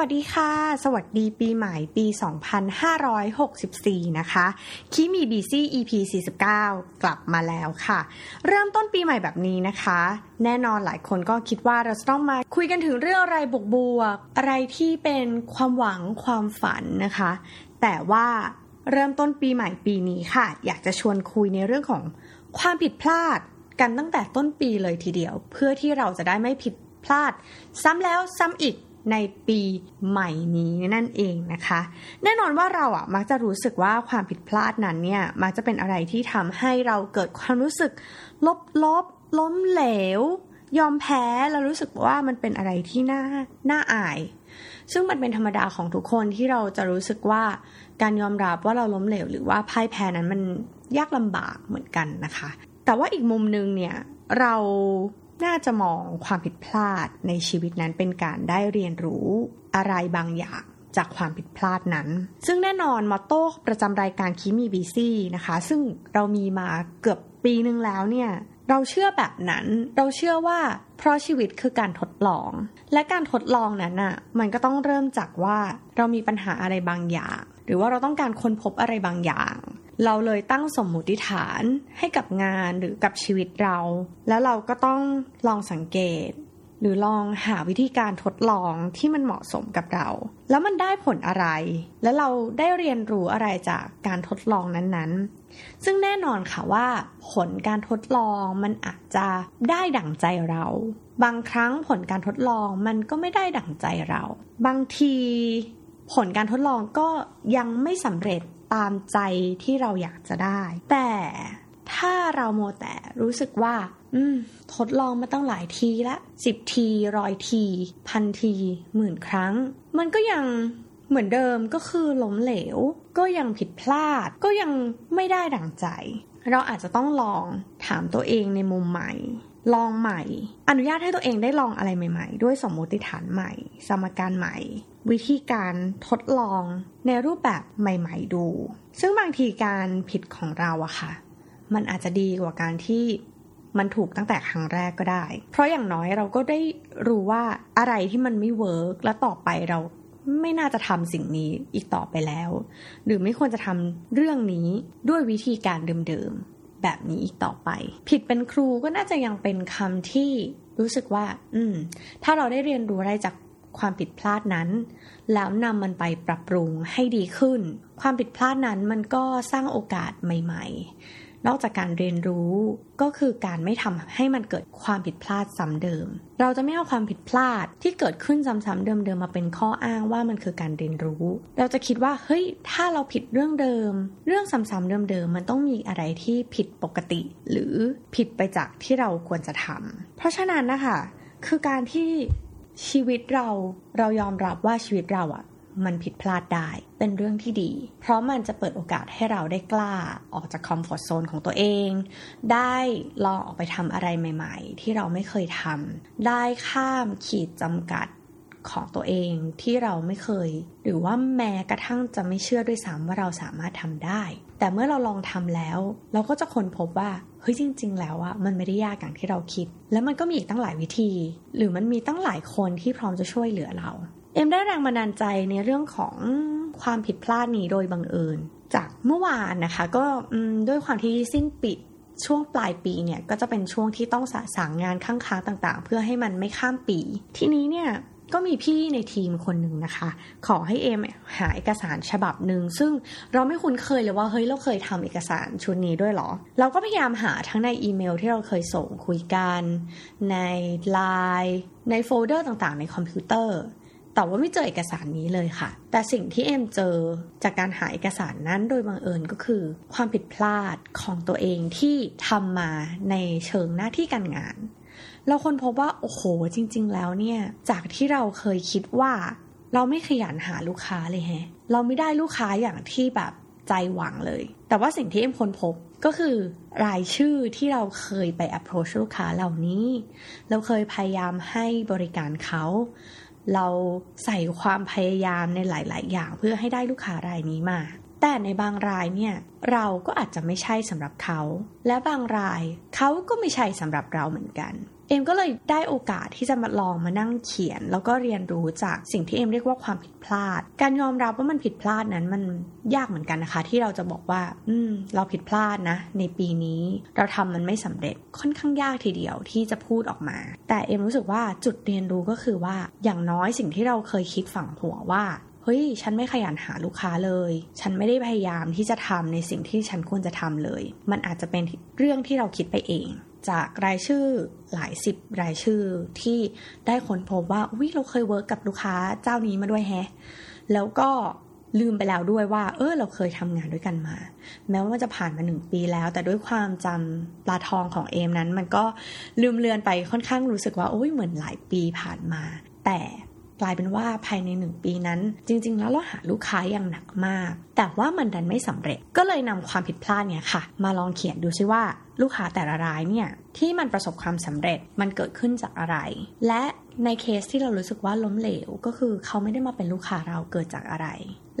วัสดีค่ะ สวัสดีปีใหม่ปี 2564 นะคะคีมีบีซี่ EP 49 กลับมาแล้วค่ะ เริ่มต้นปีใหม่แบบนี้นะคะ แน่นอนหลายคนก็คิดว่าเราจะต้องมาคุยกันถึงเรื่องอะไรบวกๆอะไรที่เป็นความหวังความฝันนะคะ แต่ว่าเริ่มต้นปีใหม่ปีนี้ค่ะ อยากจะชวนคุยในเรื่องของความผิดพลาดกันตั้งแต่ต้นปีเลยทีเดียว เพื่อที่เราจะได้ไม่ผิดพลาด ซ้ำแล้วซ้ำอีก ในปีใหม่นี้นั่นเองนะคะ แน่นอนว่าเราอะมักจะรู้สึกว่าความผิดพลาดนั้นเนี่ยมักจะเป็นอะไรที่ทำให้เราเกิดความรู้สึก ลบลบล้มเหลว ยอมแพ้แล้วรู้สึกว่ามันเป็นอะไรที่น่าน่าอาย ซึ่งมันเป็นธรรมดาของทุกคนที่เราจะรู้สึกว่าการยอมรับว่าเราล้มเหลว หรือว่าพ่ายแพ้นั้นมันยากลำบากเหมือนกันนะคะ แต่ว่าอีกมุมนึงเนี่ยเรา น่าจะมองความผิดพลาดในชีวิตนั้นเป็นการได้เรียนรู้อะไรบางอย่างจากความผิดพลาดนั้น ซึ่งแน่นอนมอตโต้ประจำรายการคิมีบีซี่นะคะ ซึ่งเรามีมาเกือบปีนึงแล้วเนี่ย เราเชื่อแบบนั้น เราเชื่อว่าเพราะชีวิตคือการทดลอง และการทดลองนั้นน่ะ มันก็ต้องเริ่มจากว่าเรามีปัญหาอะไรบางอย่าง หรือว่าเราต้องการค้นพบอะไรบางอย่าง เราเลยตั้งสมมุติฐานให้กับงานหรือกับชีวิตเรา แล้วเราก็ต้องลองสังเกต หรือลองหาวิธีการทดลองที่มันเหมาะสมกับเรา แล้วมันได้ผลอะไร แล้วเราได้เรียนรู้อะไรจากการทดลองนั้นๆ ซึ่งแน่นอนค่ะว่าผลการทดลองมันอาจจะได้ดั่งใจเรา บางครั้งผลการทดลองมันก็ไม่ได้ดั่งใจเรา บางทีผลการทดลองก็ยังไม่สำเร็จ ตามใจที่เราอยากจะได้ แต่ถ้าเราโมแต่รู้สึกว่า อืม ทดลองมาตั้งหลายทีละสิบทีร้อยทีพันทีหมื่นครั้ง มันก็ยังเหมือนเดิมก็คือล้มเหลว ก็ยังผิดพลาด ก็ยังไม่ได้ดั่งใจ เราอาจจะต้องลองถามตัวเองในมุมใหม่ ลองใหม่ อนุญาตให้ตัวเองได้ลองอะไรใหม่ ๆ ด้วยสมมติฐานใหม่ สมการใหม่ วิธีการทดลองในรูปแบบใหม่ ๆ ดู ซึ่งบางทีการผิดของเราอะค่ะ มันอาจจะดีกว่าการที่มันถูกตั้งแต่ครั้งแรกก็ได้ เพราะอย่างน้อยเราก็ได้รู้ว่าอะไรที่มันไม่เวิร์กและต่อไปเราไม่น่าจะทำสิ่งนี้อีกต่อไปแล้ว หรือไม่ควรจะทำเรื่องนี้ด้วยวิธีการเดิมๆ แบบนี้อีกต่อไป ผิดเป็นครูก็น่าจะยังเป็นคำที่รู้สึกว่า อืม ถ้าเราได้เรียนรู้อะไรจากความผิดพลาดนั้น แล้วนำมันไปปรับปรุงให้ดีขึ้น ความผิดพลาดนั้นมันก็สร้างโอกาสใหม่ ๆ นอกจากการเรียนรู้ก็คือการไม่ทำให้มันเกิดความผิดพลาดซ้ำเดิม เราจะไม่เอาความผิดพลาดที่เกิดขึ้นซ้ำๆเดิมๆมาเป็นข้ออ้างว่ามันคือการเรียนรู้ เราจะคิดว่าเฮ้ยถ้าเราผิดเรื่องเดิม เรื่องซ้ำๆเดิมๆมันต้องมีอะไรที่ผิดปกติ หรือผิดไปจากที่เราควรจะทำเพราะฉะนั้นนะคะคือการที่ชีวิตเราเรายอมรับว่าชีวิตเราอะ มันผิดพลาดได้ เป็นเรื่องที่ดี เพราะมันจะเปิดโอกาสให้เราได้กล้าออกจากคอมฟอร์ทโซนของตัวเอง ได้ลองออกไปทำอะไรใหม่ ๆ ที่เราไม่เคยทำได้ข้ามขีดจำกัดของตัวเองที่เราไม่เคย หรือว่าแม้กระทั่งจะไม่เชื่อด้วยซ้ำว่าเราสามารถทำได้ แต่เมื่อเราลองทำแล้ว เราก็จะค้นพบว่าเฮ้ยจริง ๆ แล้วอะมันไม่ได้ยากอย่างที่เราคิด แล้วมันก็มีอีกตั้งหลายวิธี หรือมันมีตั้งหลายคนที่พร้อมจะช่วยเหลือเรา เอ็มได้แรงบันดาลใจในเรื่องของความผิดพลาดนี้โดยบังเอิญ จากเมื่อวานนะคะ ก็ด้วยความที่สิ้นปีช่วงปลายปีเนี่ยก็จะเป็นช่วงที่ต้องสะสางงานข้างค้างต่างๆ เพื่อให้มันไม่ข้ามปี ทีนี้เนี่ยก็มีพี่ในทีมคนหนึ่งนะคะ ขอให้เอ็มหาเอกสารฉบับหนึ่งซึ่งเราไม่คุ้นเคยเลยว่าเฮ้ยเราเคยทำเอกสารชุดนี้ด้วยหรอ เราก็พยายามหาทั้งในอีเมลที่เราเคยส่งคุยกัน ในไลน์ในโฟลเดอร์ต่างๆ ในคอมพิวเตอร์ แต่ว่าไม่เจอเอกสารนี้เลยค่ะ แต่สิ่งที่เอ็มเจอจากการหาเอกสารนั้นโดยบังเอิญก็คือ ความผิดพลาดของตัวเองที่ทำมาในเชิงหน้าที่การงาน เราค้นพบว่า โอ้โห จริง ๆ แล้วเนี่ย จากที่เราเคยคิดว่า เราไม่ขยันหาลูกค้าเลยแฮะ เราไม่ได้ลูกค้าอย่างที่แบบใจหวังเลย แต่ว่าสิ่งที่เอ็มคนพบก็คือรายชื่อที่เราเคยไป approach ลูกค้าเหล่านี้ เราเคยพยายามให้บริการเขา เราใส่ความพยายามในหลาย ๆ อย่างเพื่อให้ได้ลูกค้ารายนี้มา แต่ในบางรายเนี่ยเราก็อาจจะไม่ใช่สำหรับเขา และบางรายเขาก็ไม่ใช่สำหรับเราเหมือนกัน เอมก็เลยได้โอกาสที่จะมาลองมานั่งเขียน แล้วก็เรียนรู้จากสิ่งที่เอมเรียกว่าความผิดพลาด การยอมรับว่ามันผิดพลาดนั้นมันยากเหมือนกันนะคะ ที่เราจะบอกว่า อืม เราผิดพลาดนะ ในปีนี้เราทำมันไม่สำเร็จค่อนข้างยากทีเดียวที่จะพูดออกมา แต่เอมรู้สึกว่าจุดเรียนรู้ก็คือว่าอย่างน้อยสิ่งที่เราเคยคิดฝังหัวว่าเฮ้ย ฉันไม่ขยันหาลูกค้าเลย ฉันไม่ได้พยายามที่จะทำในสิ่งที่ฉันควรจะทำเลย มันอาจจะเป็นเรื่องที่เราคิดไปเอง จากรายชื่อหลายสิบรายชื่อที่ได้ค้นพบว่าวิเราเคยเวิร์กกับลูกค้าเจ้านี้มาด้วยแฮะแล้วก็ลืมไปแล้วด้วยว่า เออเราเคยทำงานด้วยกันมา แม้ว่าจะผ่านมาหนึ่งปีแล้ว แต่ด้วยความจำปลาทองของเอมนั้น มันก็ลืมเลือนไปค่อนข้างรู้สึกว่าโอ้ยเหมือนหลายปีผ่านมา แต่ กลายเป็นว่าภายในหนึ่งปีนั้น จริง ๆ แล้วเราหาลูกค้าอย่างหนักมาก แต่ว่ามันดันไม่สำเร็จก็เลยนำความผิดพลาดเนี่ยค่ะ มาลองเขียนดูซิว่าลูกค้าแต่ละรายเนี่ยที่มันประสบความสำเร็จมันเกิดขึ้นจากอะไร และในเคสที่เรารู้สึกว่าล้มเหลว ก็คือเขาไม่ได้มาเป็นลูกค้าเราเกิดจากอะไร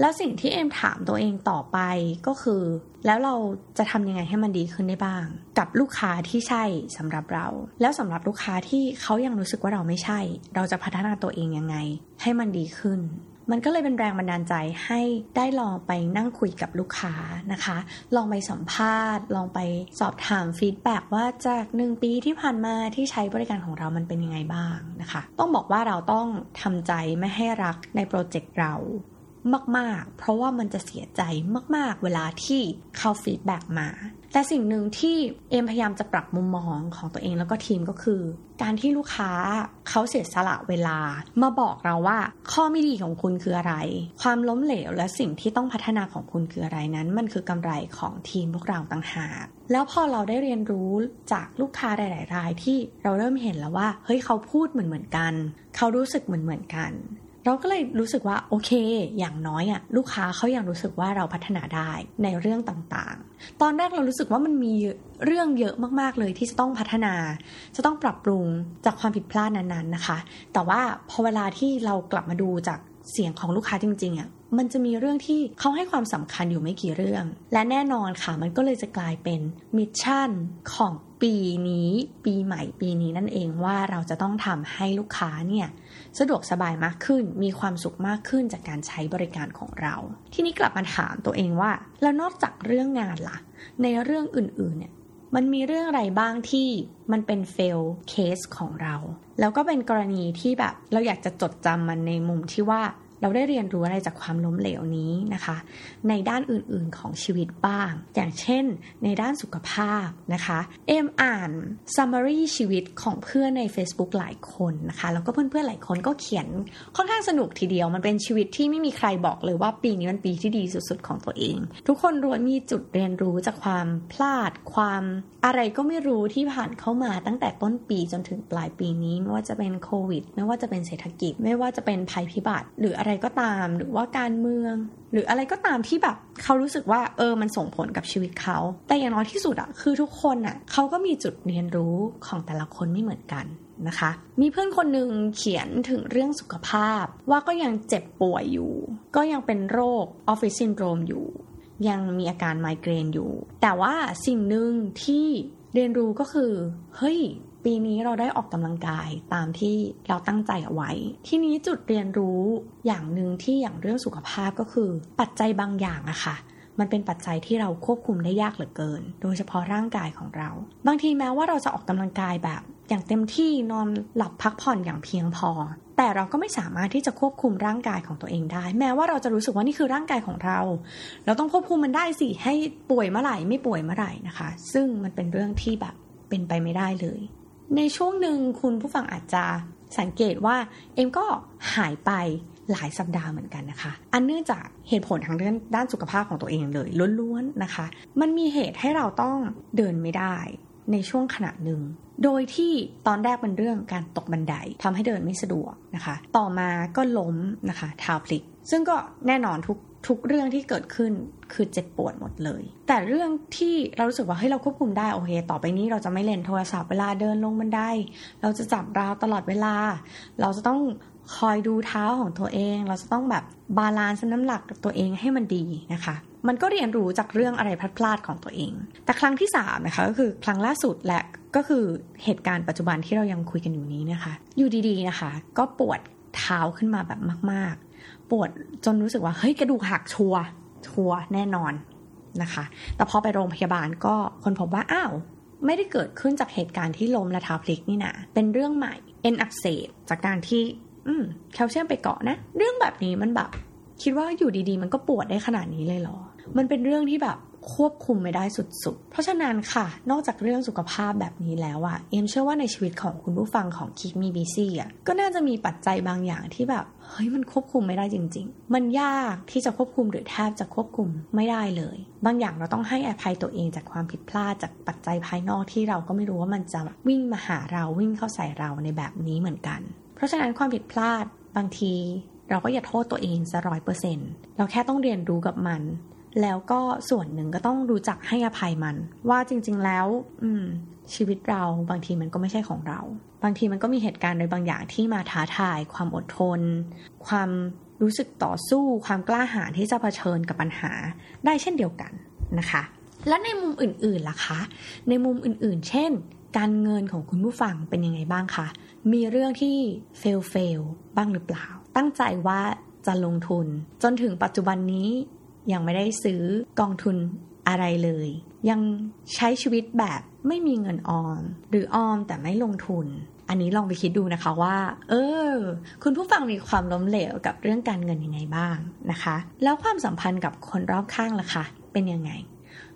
แล้วสิ่งที่เอ็มถามตัวเองต่อไปก็คือ แล้วเราจะทำยังไงให้มันดีขึ้นได้บ้าง กับลูกค้าที่ใช่สำหรับเรา แล้วสำหรับลูกค้าที่เขายังรู้สึกว่าเราไม่ใช่ เราจะพัฒนาตัวเองยังไง ให้มันดีขึ้น มันก็เลยเป็นแรงบันดาลใจให้ได้ลองไปนั่งคุยกับลูกค้านะคะ ลองไปสัมภาษณ์ ลองไปสอบถามฟีดแบ็ว่าจากหนึ่งปีที่ผ่านมาที่ใช้บริการของเรามันเป็นยังไงบ้างนะคะ ต้องบอกว่าเราต้องทำใจไม่ให้รักในโปรเจกต์เรา มากๆ เพราะว่ามันจะเสียใจมากๆ เวลาที่เขาฟีดแบ็มา แต่สิ่งหนึ่งที่เอ็มพยายามจะปรับมุมมองของตัวเองแล้วก็ทีมก็คือ การที่ลูกค้าเขาเสียสละเวลา มาบอกเราว่า ข้อไม่ดีของคุณคืออะไร ความล้มเหลวและสิ่งที่ต้องพัฒนาของคุณคืออะไรนั้น มันคือกำไรของทีมพวกเราต่างหาก แล้วพอเราได้เรียนรู้จากลูกค้าหลาย ๆ รายที่เราเริ่มเห็นแล้วว่า เฮ้ยเขาพูดเหมือนเหมือนกัน เขารู้สึกเหมือนเหมือนกัน เราก็เลยรู้สึกว่าโอเค อย่างน้อยอะลูกค้าเขายังรู้สึกว่าเราพัฒนาได้ในเรื่องต่างๆ ตอนแรกเรารู้สึกว่ามันมีเรื่องเยอะมากๆเลยที่จะต้องพัฒนา จะต้องปรับปรุงจากความผิดพลาดนั้นๆนะคะ แต่ว่าพอเวลาที่เรากลับมาดูจากเสียงของลูกค้าจริงๆอะมันจะมีเรื่องที่เขาให้ความสำคัญอยู่ไม่กี่เรื่อง และแน่นอนค่ะ มันก็เลยจะกลายเป็นมิชชั่นของ ปีนี้ปีใหม่ปีนี้นั่นเองว่าเราจะต้องทำให้ลูกค้าเนี่ยสะดวกสบายมากขึ้น มีความสุขมากขึ้นจากการใช้บริการของเรา ที่นี้กลับมาถามตัวเองว่า แล้วนอกจากเรื่องงานละ่ะ ในเรื่องอื่นๆเนี่ยมันมีเรื่องอะไรบ้างที่มันเป็นเฟลเคสของเรา แล้วก็เป็นกรณีที่แบบเราอยากจะจดจำมันในมุมที่ว่า เราได้เรียนรู้อะไรจากความล้มเหลวนี้นะคะ ในด้านอื่นๆของชีวิตบ้าง อย่างเช่น ในด้านสุขภาพนะคะ เอ็มอ่าน summary ชีวิตของเพื่อนใน Facebook หลายคนนะคะ แล้วก็เพื่อนๆหลายคนก็เขียนค่อนข้างสนุกทีเดียว มันเป็นชีวิตที่ไม่มีใครบอกเลยว่าปีนี้มันปีที่ดีสุดๆของตัวเอง ทุกคนรวนมีจุดเรียนรู้จากความพลาด ความอะไรก็ไม่รู้ที่ผ่านเข้ามาตั้งแต่ต้นปีจนถึงปลายปีนี้ ไม่ว่าจะเป็นโควิด ไม่ว่าจะเป็นเศรษฐกิจ ไม่ว่าจะเป็นภัยพิบัติ หรืออะไรก็ตาม หรือว่าการเมือง หรืออะไรก็ตามที่แบบเขารู้สึกว่าเออมันส่งผลกับชีวิตเขา แต่อย่างน้อยที่สุดอะคือทุกคนอะเขาก็มีจุดเรียนรู้ของแต่ละคนไม่เหมือนกันนะคะ มีเพื่อนคนหนึ่งเขียนถึงเรื่องสุขภาพ ว่าก็ยังเจ็บป่วยอยู่ ก็ยังเป็นโรคออฟฟิศซินโดรมอยู่ ยังมีอาการไมเกรนอยู่ แต่ว่าสิ่งหนึ่งที่เรียนรู้ก็คือ เฮ้ย ปีนี้เราได้ออกกำลังกายตามที่เราตั้งใจเอาไว้ ที่นี้จุดเรียนรู้อย่างหนึ่งที่อย่างเรื่องสุขภาพก็คือ ปัจจัยบางอย่างอะค่ะมันเป็นปัจจัยที่เราควบคุมได้ยากเหลือเกิน โดยเฉพาะร่างกายของเรา บางทีแม้ว่าเราจะออกกำลังกายแบบอย่างเต็มที่นอนหลับพักผ่อนอย่างเพียงพอ แต่เราก็ไม่สามารถที่จะควบคุมร่างกายของตัวเองได้ แม้ว่าเราจะรู้สึกว่านี่คือร่างกายของเรา เราต้องควบคุมมันได้สิ ให้ป่วยเมื่อไหร่ไม่ป่วยเมื่อไหร่นะคะ ซึ่งมันเป็นเรื่องที่แบบเป็นไปไม่ได้เลย ในช่วงหนึ่งคุณผู้ฟังอาจจะสังเกตว่าเอ็มก็หายไปหลายสัปดาห์เหมือนกันนะคะ อันเนื่องจากเหตุผลทางเรื่องด้านสุขภาพของตัวเองเลยล้วนๆนะคะ มันมีเหตุให้เราต้องเดินไม่ได้ในช่วงขณะหนึ่ง โดยที่ตอนแรกเป็นเรื่องการตกบันไดทำให้เดินไม่สะดวกนะคะ ต่อมาก็ล้มนะคะเท้าพลิก ซึ่งก็แน่นอนทุก ทุกเรื่องที่เกิดขึ้นคือเจ็บปวดหมดเลย แต่เรื่องที่เรารู้สึกว่าเฮ้ยเราควบคุมได้โอเค ต่อไปนี้เราจะไม่เล่นโทรศัพท์เวลาเดินลงบันได เราจะจับราวตลอดเวลา เราจะต้องคอยดูเท้าของตัวเอง เราจะต้องแบบ balance น้ำหนักตัวเองให้มันดีนะคะ มันก็เรียนรู้จากเรื่องอะไรพลาดๆของตัวเอง แต่ครั้งที่3นะคะก็คือครั้งล่าสุดและก็คือเหตุการณ์ปัจจุบันที่เรายังคุยกันอยู่นี้นะคะ อยู่ดีๆนะคะ ก็ปวดเท้าขึ้นมาแบบมาก ปวดจนรู้สึกว่าเฮ้ยกระดูกหักชัวร์ชัวร์แน่นอนนะคะ แต่พอไปโรงพยาบาลก็คนพบว่าอ้าวไม่ได้เกิดขึ้นจากเหตุการณ์ที่ล้มและเท้าพลิกนี่นะเป็นเรื่องใหม่เอ็นอักเสบจากการที่อืมแคลเซียมไปเกาะนะ เรื่องแบบนี้มันแบบ คิดว่าอยู่ดีๆ มันก็ปวดได้ขนาดนี้เลยเหรอ มันเป็นเรื่องที่แบบ ควบคุมไม่ได้สุดๆ เพราะฉะนั้นค่ะ นอกจากเรื่องสุขภาพแบบนี้แล้วอะเอ็มเชื่อว่าในชีวิตของคุณผู้ฟังของคิกมีบีซี่อะก็น่าจะมีปัจจัยบางอย่างที่แบบ เฮ้ยมันควบคุมไม่ได้จริง ๆ มันยากที่จะควบคุมหรือแทบจะควบคุมไม่ได้เลย บางอย่างเราต้องให้อภัยตัวเองจากความผิดพลาดจากปัจจัยภายนอกที่เราก็ไม่รู้ว่ามันจะวิ่งมาหาเราวิ่งเข้าใส่เราในแบบนี้เหมือนกัน เพราะฉะนั้นความผิดพลาดบางทีเราก็อย่าโทษตัวเองซะร้อยเปอร์เซ็นต์เราแค่ต้องเรียนรู้กับมัน แล้วก็ส่วนหนึ่งก็ต้องรู้จักให้อภัยมัน ว่าจริง ๆ แล้ว อืม ชีวิตเราบางทีมันก็ไม่ใช่ของเรา บางทีมันก็มีเหตุการณ์โดยบางอย่างที่มาท้าทาย ความอดทน ความรู้สึกต่อสู้ ความกล้าหาญที่จะเผชิญกับปัญหาได้เช่นเดียวกันนะคะ และในมุมอื่นๆล่ะคะ ในมุมอื่นๆ เช่น การเงินของคุณผู้ฟังเป็นยังไงบ้างคะมีเรื่องที่เฟลเฟลบ้างหรือเปล่า ตั้งใจว่าจะลงทุน จนถึงปัจจุบันนี้ ยังไม่ได้ซื้อกองทุนอะไรเลย ยังใช้ชีวิตแบบไม่มีเงินออม หรือออมแต่ไม่ลงทุน อันนี้ลองไปคิดดูนะคะว่า เออ คุณผู้ฟังมีความล้มเหลวกับเรื่องการเงินยังไงบ้างนะคะ แล้วความสัมพันธ์กับคนรอบข้างล่ะคะ เป็นยังไง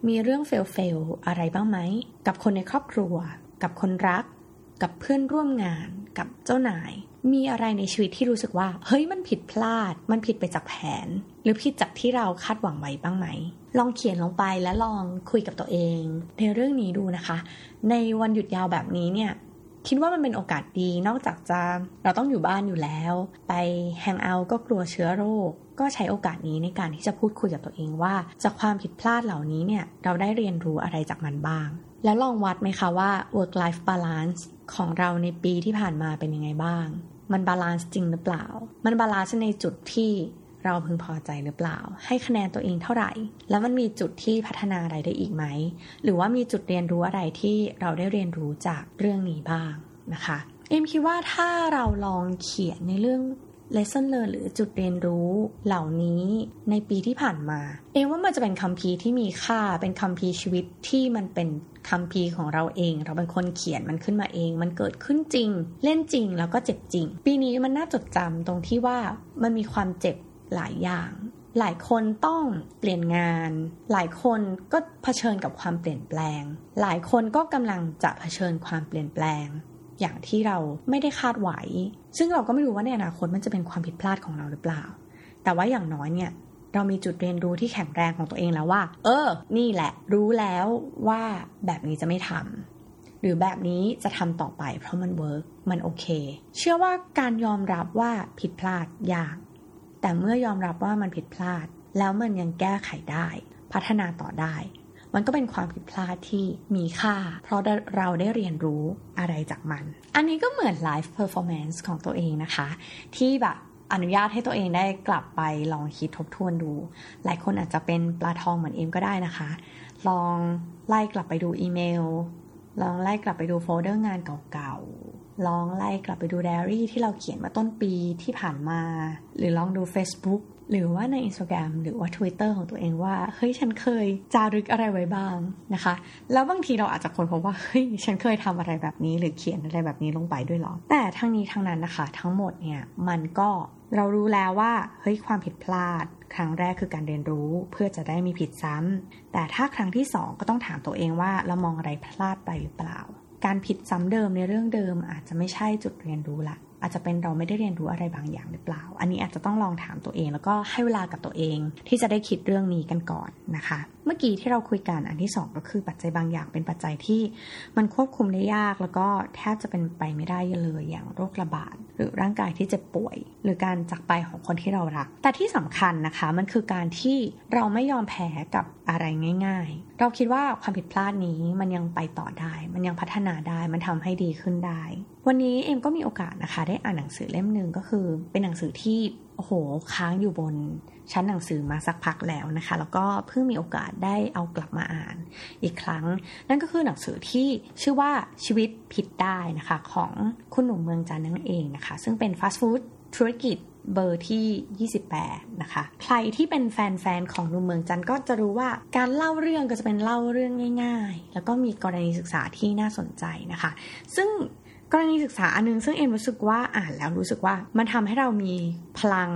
มีเรื่องเฟลเฟลอะไรบ้างไหม กับคนในครอบครัว กับคนรัก กับเพื่อนร่วมงาน กับเจ้านาย มีอะไรในชีวิตที่รู้สึกว่า เฮ้ยมันผิดพลาด มันผิดไปจากแผน หรือผิดจากที่เราคาดหวังไว้บ้างไหม ลองเขียนลงไปและลองคุยกับตัวเอง ในเรื่องนี้ดูนะคะ ในวันหยุดยาวแบบนี้เนี่ยคิดว่ามันเป็นโอกาสดีนอกจากจะเราต้องอยู่บ้านอยู่แล้ว ไป hang out ก็กลัวเชื้อโรค ก็ใช้โอกาสนี้ในการที่จะพูดคุยกับตัวเองว่า จากความผิดพลาดเหล่านี้เนี่ยเราได้เรียนรู้อะไรจากมันบ้าง แล้วลองวัดไหมคะว่า work life balance ของเราในปีที่ผ่านมาเป็นยังไงบ้าง มัน balance จริงหรือเปล่า มัน balance ในจุดที่เราพึงพอใจหรือเปล่า ให้คะแนนตัวเองเท่าไหร่ แล้วมันมีจุดที่พัฒนาอะไรได้อีกไหม หรือว่ามีจุดเรียนรู้อะไรที่เราได้เรียนรู้จากเรื่องนี้บ้างนะคะ เอ็มคิดว่าถ้าเราลองเขียนในเรื่อง lesson learn หรือจุดเรียนรู้เหล่านี้ในปีที่ผ่านมา เอว่ามันจะเป็นคัมภีร์ที่มีค่าเป็นคัมภีร์ชีวิตที่มันเป็นคัมภีร์ของเราเอง เราเป็นคนเขียนมันขึ้นมาเอง มันเกิดขึ้นจริง เล่นจริงแล้วก็เจ็บจริง ปีนี้มันน่าจดจำตรงที่ว่ามันมีความเจ็บหลายอย่างหลายคนต้องเปลี่ยนงาน หลายคนก็เผชิญกับความเปลี่ยนแปลง หลายคนก็กำลังจะเผชิญความเปลี่ยนแปลง อย่างที่เราไม่ได้คาดไว้ซึ่งเราก็ไม่รู้ว่าในอนาคตมันจะเป็นความผิดพลาดของเราหรือเปล่า แต่ว่าอย่างน้อยเนี่ยเรามีจุดเรียนรู้ที่แข็งแรงของตัวเองแล้วว่า เออ นี่แหละ รู้แล้วว่าแบบนี้จะไม่ทำหรือแบบนี้จะทำต่อไป เพราะมันเวิร์กมันโอเค เชื่อว่าการยอมรับว่าผิดพลาดยาก แต่เมื่อยอมรับว่ามันผิดพลาด แล้วมันยังแก้ไขได้ พัฒนาต่อได้ มันก็เป็นความผิดพลาดที่มีค่า เพราะเราได้เรียนรู้อะไรจากมัน อันนี้ก็เหมือน life performance ของตัวเองนะคะ ที่แบบอนุญาตให้ตัวเองได้กลับไปลองคิดทบทวนดู หลายคนอาจจะเป็นปลาทองเหมือนเอ็มก็ได้นะคะ ลองไล่กลับไปดูอีเมล ลองไล่กลับไปดูโฟลเดอร์งานเก่าๆ ลองไล่กลับไปดูไดอารี่ที่เราเขียนมาต้นปีที่ผ่านมา หรือลองดู Facebook หรือว่าใน Instagram หรือว่า Twitter ของตัวเองว่า เฮ้ยฉันเคยจารึกอะไรไว้บ้างนะคะ แล้วบางทีเราอาจจะค้นพบว่า เฮ้ยฉันเคยทำอะไรแบบนี้ หรือเขียนอะไรแบบนี้ลงไปด้วยหรอ แต่ทั้งนี้ทั้งนั้นนะคะ ทั้งหมดเนี่ยมันก็เรารู้แล้วว่าเฮ้ยความผิดพลาด ครั้งแรกคือการเรียนรู้เพื่อจะได้มีผิดซ้ำแต่ถ้าครั้งที่สองก็ต้องถามตัวเองว่าเรามองอะไรพลาดไปหรือเปล่า การผิดซ้ำเดิมในเรื่องเดิมอาจจะไม่ใช่จุดเรียนรู้ละ อาจจะเป็นเราไม่ได้เรียนรู้อะไรบางอย่างหรือเปล่า อันนี้อาจจะต้องลองถามตัวเอง แล้วก็ให้เวลากับตัวเอง ที่จะได้คิดเรื่องนี้กันก่อนนะคะ เมื่อกี้ที่เราคุยกันอันที่ 2 ก็คือปัจจัยบางอย่างเป็นปัจจัยที่มันควบคุมได้ยากแล้วก็แทบจะเป็นไปไม่ได้เลยอย่างโรคระบาด หรือร่างกายที่เจ็บป่วย หรือการจากไปของคนที่เรารัก แต่ที่สำคัญนะคะมันคือการที่เราไม่ยอมแพ้กับอะไรง่าย ๆ เราคิดว่าความผิดพลาดนี้มันยังไปต่อได้ มันยังพัฒนาได้ มันทำให้ดีขึ้นได้ วันนี้เอ็มก็มีโอกาสนะคะ ได้อ่านหนังสือเล่มหนึ่งก็คือ เป็นหนังสือที่โอ้โหค้างอยู่บนชั้นหนังสือมาสักพักแล้วนะคะ แล้วก็เพิ่งมีโอกาสได้เอากลับมาอ่านอีกครั้ง นั่นก็คือหนังสือที่ชื่อว่าชีวิตผิดได้นะคะ ของคุณหนุ่มเมืองจันนั่นเองนะคะ ซึ่งเป็นฟาสต์ฟู้ดธุรกิจเบอร์ที่ 28 นะคะ ใครที่เป็นแฟนๆ ของหนุ่มเมืองจันก็จะรู้ว่าการเล่าเรื่องก็จะเป็นเล่าเรื่องง่าย ๆ แล้วก็มีกรณีศึกษาที่น่าสนใจนะคะ ซึ่ง กรณีศึกษาอันนึงซึ่งเอ็มรู้สึกว่าอ่านแล้วรู้สึกว่ามันทำให้เรามีพลัง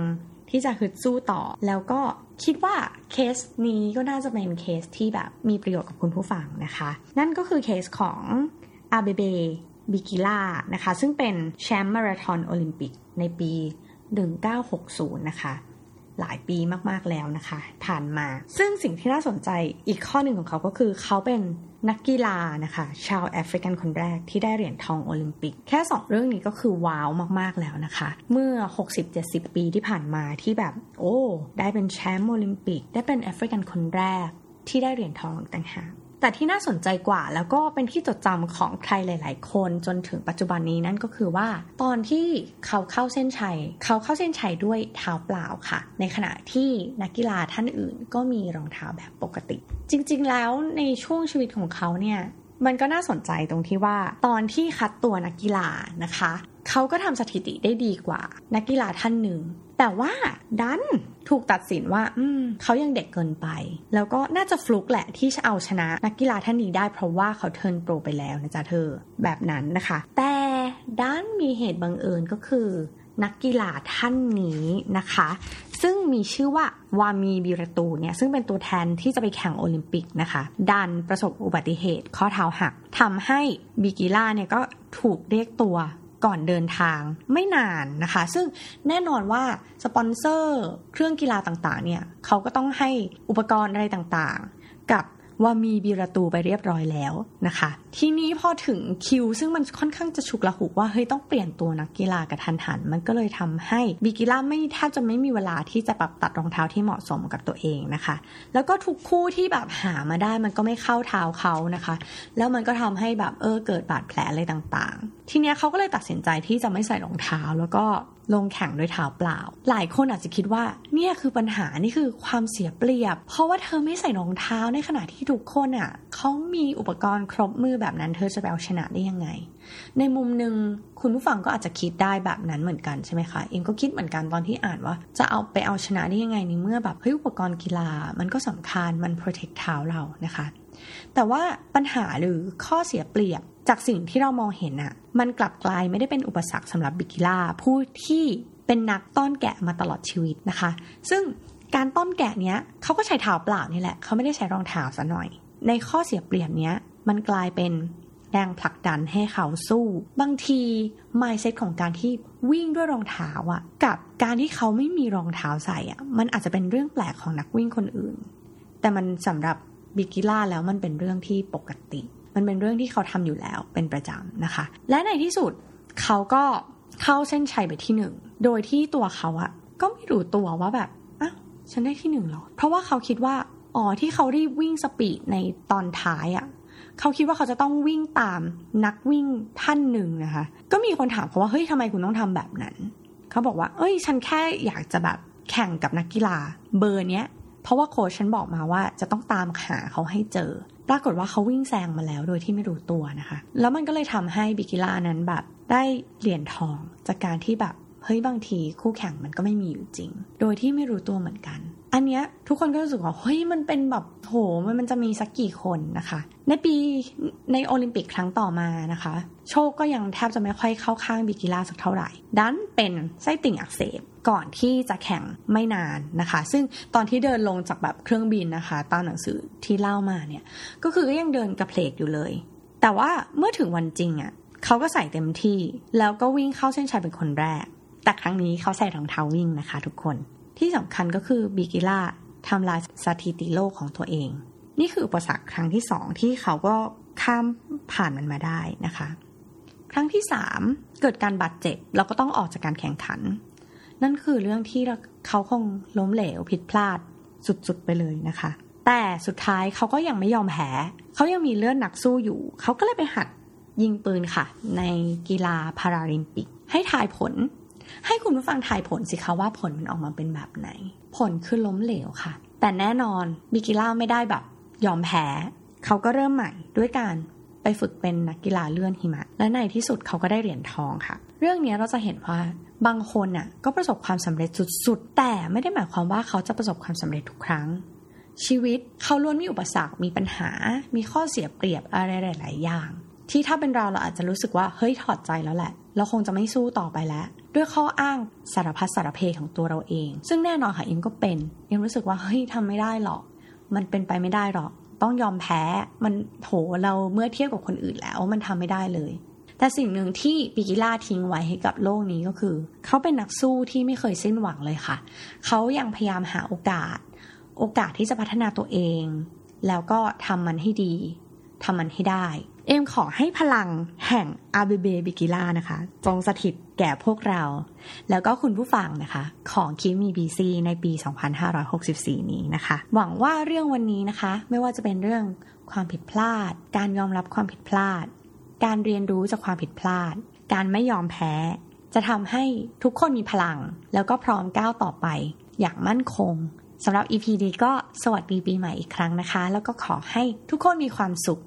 ที่จะฮึดสู้ต่อ แล้วก็คิดว่าเคสนี้ก็น่าจะเป็นเคสที่แบบมีประโยชน์กับคุณผู้ฟังนะคะ นั่นก็คือเคสของอาเบเบบิกิล่านะคะ ซึ่งเป็นแชมป์มาราธอนโอลิมปิกในปี 1960 นะคะ หลายปีมากๆแล้วนะคะ ผ่านมา ซึ่งสิ่งที่น่าสนใจอีกข้อหนึ่งของเขาก็คือเขาเป็นนักกีฬานะคะ ชาวแอฟริกันคนแรกที่ได้เหรียญทองโอลิมปิก แค่ 2 เรื่องนี้ก็คือว้าวมากๆแล้วนะคะ เมื่อ 60-70 ปีที่ผ่านมาที่แบบ โอ้ ได้เป็นแชมป์โอลิมปิก ได้เป็นแอฟริกันคนแรกที่ได้เหรียญทองต่างหาก แต่ที่น่าสนใจกว่าแล้วก็เป็นที่จดจำของใครหลาย ๆ คนจนถึงปัจจุบันนี้นั่นก็คือว่า ตอนที่เขาเข้าเส้นชัย เขาเข้าเส้นชัยด้วยเท้าเปล่าค่ะ ในขณะที่นักกีฬาท่านอื่น ก็มีรองเท้าแบบปกติ จริง ๆ แล้วในช่วงชีวิตของเขาเนี่ยมันก็น่าสนใจตรงที่ว่าตอนที่คัดตัวนักกีฬานะคะ เขาก็ทำสถิติได้ดีกว่า นักกีฬาท่านหนึ่ง แต่ว่าดันถูกตัดสินว่าอืเขายังเด็กเกินไป แล้วก็น่าจะฟลุกแหละที่จะเอาชนะนักกีฬาท่านนี้ได้เพราะว่าเขาเทิร์นโปรไปแล้วนะจ๊ะเธอแบบนั้นนะคะ แต่ด้านมีเหตุบังเอิญก็คือ นักกีฬาท่านนี้นะคะ ซึ่งมีชื่อว่าวามีบิรตูเนี่ยซึ่งเป็นตัวแทนที่จะไปแข่งโอลิมปิกนะคะ ดันประสบอุบัติเหตุข้อเท้าหักทำให้บิกิล่าเนี่ยก็ถูกเรียกตัว ก่อนเดินทางไม่นานนะคะ ซึ่งแน่นอนว่าสปอนเซอร์เครื่องกีฬาต่างๆเนี่ยเขาก็ต้องให้อุปกรณ์อะไรต่างๆ ว่ามีบีระตูไปเรียบร้อยแล้วนะคะ ทีนี้พอถึงคิว ซึ่งมันค่อนข้างจะฉุกละหุกว่าเฮ้ยต้องเปลี่ยนตัวนักกีฬากระทันหัน มันก็เลยทำให้บิกิล่าไม่แทบจะไม่มีเวลาที่จะปรับตัดรองเท้าที่เหมาะสมกับตัวเองนะคะ แล้วก็ทุกคู่ที่แบบหามาได้มันก็ไม่เข้าเท้าเขานะคะ แล้วมันก็ทำให้แบบเออเกิดบาดแผลอะไรต่างๆ ทีเนี้ยเขาก็เลยตัดสินใจที่จะไม่ใส่รองเท้าแล้วก็ ลงแข่งด้วยเท้าเปล่า หลายคนอาจจะคิดว่าเนี่ยคือปัญหานี่คือความเสียเปรียบ เพราะว่าเธอไม่ใส่รองเท้าในขณะที่ทุกคนอะเขามีอุปกรณ์ครบมือแบบนั้นเธอจะไปเอาชนะได้ยังไง ในมุมหนึ่งคุณผู้ฟังก็อาจจะคิดได้แบบนั้นเหมือนกันใช่ไหมคะเองก็คิดเหมือนกันตอนที่อ่านว่า จะเอาไปเอาชนะได้ยังไงในเมื่อแบบเฮ้ยอุปกรณ์กีฬา มันก็สำคัญมัน protect เท้าเรานะคะ แต่ว่าปัญหาหรือข้อเสียเปรียบ จากสิ่งที่เรามองเห็นอะมันกลับกลายไม่ได้เป็นอุปสรรคสำหรับบิกิล่าผู้ที่เป็นนักต้อนแกะมาตลอดชีวิตนะคะ ซึ่งการต้อนแกะเนี้ยเขาก็ใช้เท้าเปล่านี่แหละเขาไม่ได้ใช้รองเท้าซะหน่อย ในข้อเสียเปรียบเนี้ยมันกลายเป็นแรงผลักดันให้เขาสู้ บางทีมายเซ็ตของการที่วิ่งด้วยรองเท้าอะกับการที่เขาไม่มีรองเท้าใส่อะมันอาจจะเป็นเรื่องแปลกของนักวิ่งคนอื่น แต่มันสำหรับบิกิล่าแล้วมันเป็นเรื่องที่ปกติ มันเป็นเรื่องที่เขาทำอยู่แล้วเป็นประจำนะคะ และในที่สุดเขาก็เข้าเส้นชัยไปที่หนึ่งโดยที่ตัวเขาอะก็ไม่รู้ตัวว่าแบบอ้าวฉันได้ที่หนึ่งหรอ เพราะว่าเขาคิดว่าอ๋อที่เขารีบวิ่ง speed ในตอนท้ายอะเขาคิดว่าเขาจะต้องวิ่งตามนักวิ่งท่านหนึ่งนะคะ ก็มีคนถามเขาว่าเฮ้ยทำไมคุณต้องทำแบบนั้น เขาบอกว่า เอ้ย ฉันแค่อยากจะแบบแข่งกับนักกีฬาเบอร์เนี้ย เพราะว่าโค้ชฉันบอกมาว่าจะต้องตามหาเขาให้เจอ ปรากฏว่าเขาวิ่งแซงมาแล้วโดยที่ไม่รู้ตัวนะคะ แล้วมันก็เลยทำให้บิกิล่านั้นแบบได้เหรียญทองจากการที่แบบเฮ้ยบางทีคู่แข่งมันก็ไม่มีอยู่จริง โดยที่ไม่รู้ตัวเหมือนกัน อันเนี้ยทุกคนก็รู้สึกว่าเฮ้ยมันเป็นแบบโหมันมันจะมีสักกี่คนนะคะ ในปีในโอลิมปิกครั้งต่อมานะคะ โชคก็ยังแทบจะไม่ค่อยเข้าข้างบิกิล่าสักเท่าไหร่ ดันเป็นไส้ติ่งอักเสบก่อนที่จะแข่งไม่นานนะคะ ซึ่งตอนที่เดินลงจากแบบเครื่องบินนะคะ ตามหนังสือที่เล่ามาเนี่ย ก็คือก็ยังเดินกระเพลกอยู่เลย แต่ว่าเมื่อถึงวันจริงอะ่ะเขาก็ใส่เต็มที่ แล้วก็วิ่งเข้าเส้นชัยเป็นคนแรก แต่ครั้งนี้เขาใส่รองเท้าวิ่งนะคะ ทุกคน ที่สำคัญก็คือบิกิล่าทำลายสถิติโลกของตัวเอง นี่คืออุปสรรคครั้งที่สองที่เขาก็ข้ามผ่านมันมาได้นะคะ ครั้งที่สามเกิดการบาดเจ็บแล้วก็ต้องออกจากการแข่งขัน นั่นคือเรื่องที่เขาคงล้มเหลวผิดพลาดสุดๆไปเลยนะคะ แต่สุดท้ายเขาก็ยังไม่ยอมแพ้เขายังมีเลือดหนักสู้อยู่ เขาก็เลยไปหัดยิงปืนค่ะ ในกีฬาพาราลิมปิก ให้ทายผล ให้คุณผู้ฟังทายผลสิคะว่าผลมันออกมาเป็นแบบไหน ผลคือล้มเหลวค่ะ แต่แน่นอนบิกิล่าไม่ได้แบบ ยอมแพ้เขาก็เริ่มใหม่ด้วยการไปฝึกเป็นนักกีฬาเลื่อนหิมะ และในที่สุดเขาก็ได้เหรียญทองค่ะ เรื่องนี้เราจะเห็นว่าบางคนน่ะก็ประสบความสำเร็จสุดๆ แต่ไม่ได้หมายความว่าเขาจะประสบความสำเร็จทุกครั้ง ชีวิตเขาล้วนมีอุปสรรค มีปัญหา มีข้อเสียเปรียบอะไรหลาย ๆ อย่าง ที่ถ้าเป็นเราเราอาจจะรู้สึกว่าเฮ้ยถอดใจแล้วแหละ เราคงจะไม่สู้ต่อไปแล้ว ด้วยข้ออ้างสารพัดสารเพของตัวเราเอง ซึ่งแน่นอนค่ะอ็มก็เป็นอ็มรู้สึกว่าเฮ้ยทำไม่ได้หรอก มันเป็นไปไม่ได้หรอก ต้องยอมแพ้มันโถเราเมื่อเทียบกับคนอื่นแล้วมันทำไม่ได้เลย แต่สิ่งหนึ่งที่ปิกิล่าทิ้งไว้ให้กับโลกนี้ก็คือ เขาเป็นนักสู้ที่ไม่เคยสิ้นหวังเลยค่ะ เขายังพยายามหาโอกาส โอกาสที่จะพัฒนาตัวเอง แล้วก็ทำมันให้ดีทำมันให้ได้ เอมขอให้พลังแห่งอาเบเบบิกิล่านะคะ จงสถิตแก่พวกเรา แล้วก็คุณผู้ฟังนะคะ ของคิมีบีซีในปี 2564 นี้นะคะ หวังว่าเรื่องวันนี้นะคะ ไม่ว่าจะเป็นเรื่องความผิดพลาด การยอมรับความผิดพลาด การเรียนรู้จากความผิดพลาด การไม่ยอมแพ้ จะทำให้ทุกคนมีพลัง แล้วก็พร้อมก้าวต่อไป อย่างมั่นคงสำหรับ EP นี้ก็สวัสดีปีใหม่อีกครั้งนะคะ แล้วก็ขอให้ทุกคนมีความสุข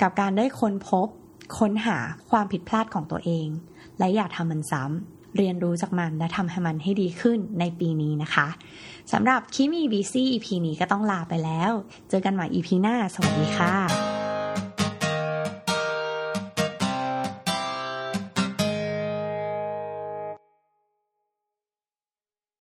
กับการได้ค้นพบ ค้นหาความผิดพลาดของตัวเอง และอย่าทำมันซ้ำเรียนรู้จากมันและทำให้มันให้ดีขึ้นในปีนี้นะคะสำหรับคิมีบีซี่ EP นี้ก็ต้องลาไปแล้ว เจอกันใหม่ EP หน้า สวัสดีค่ะ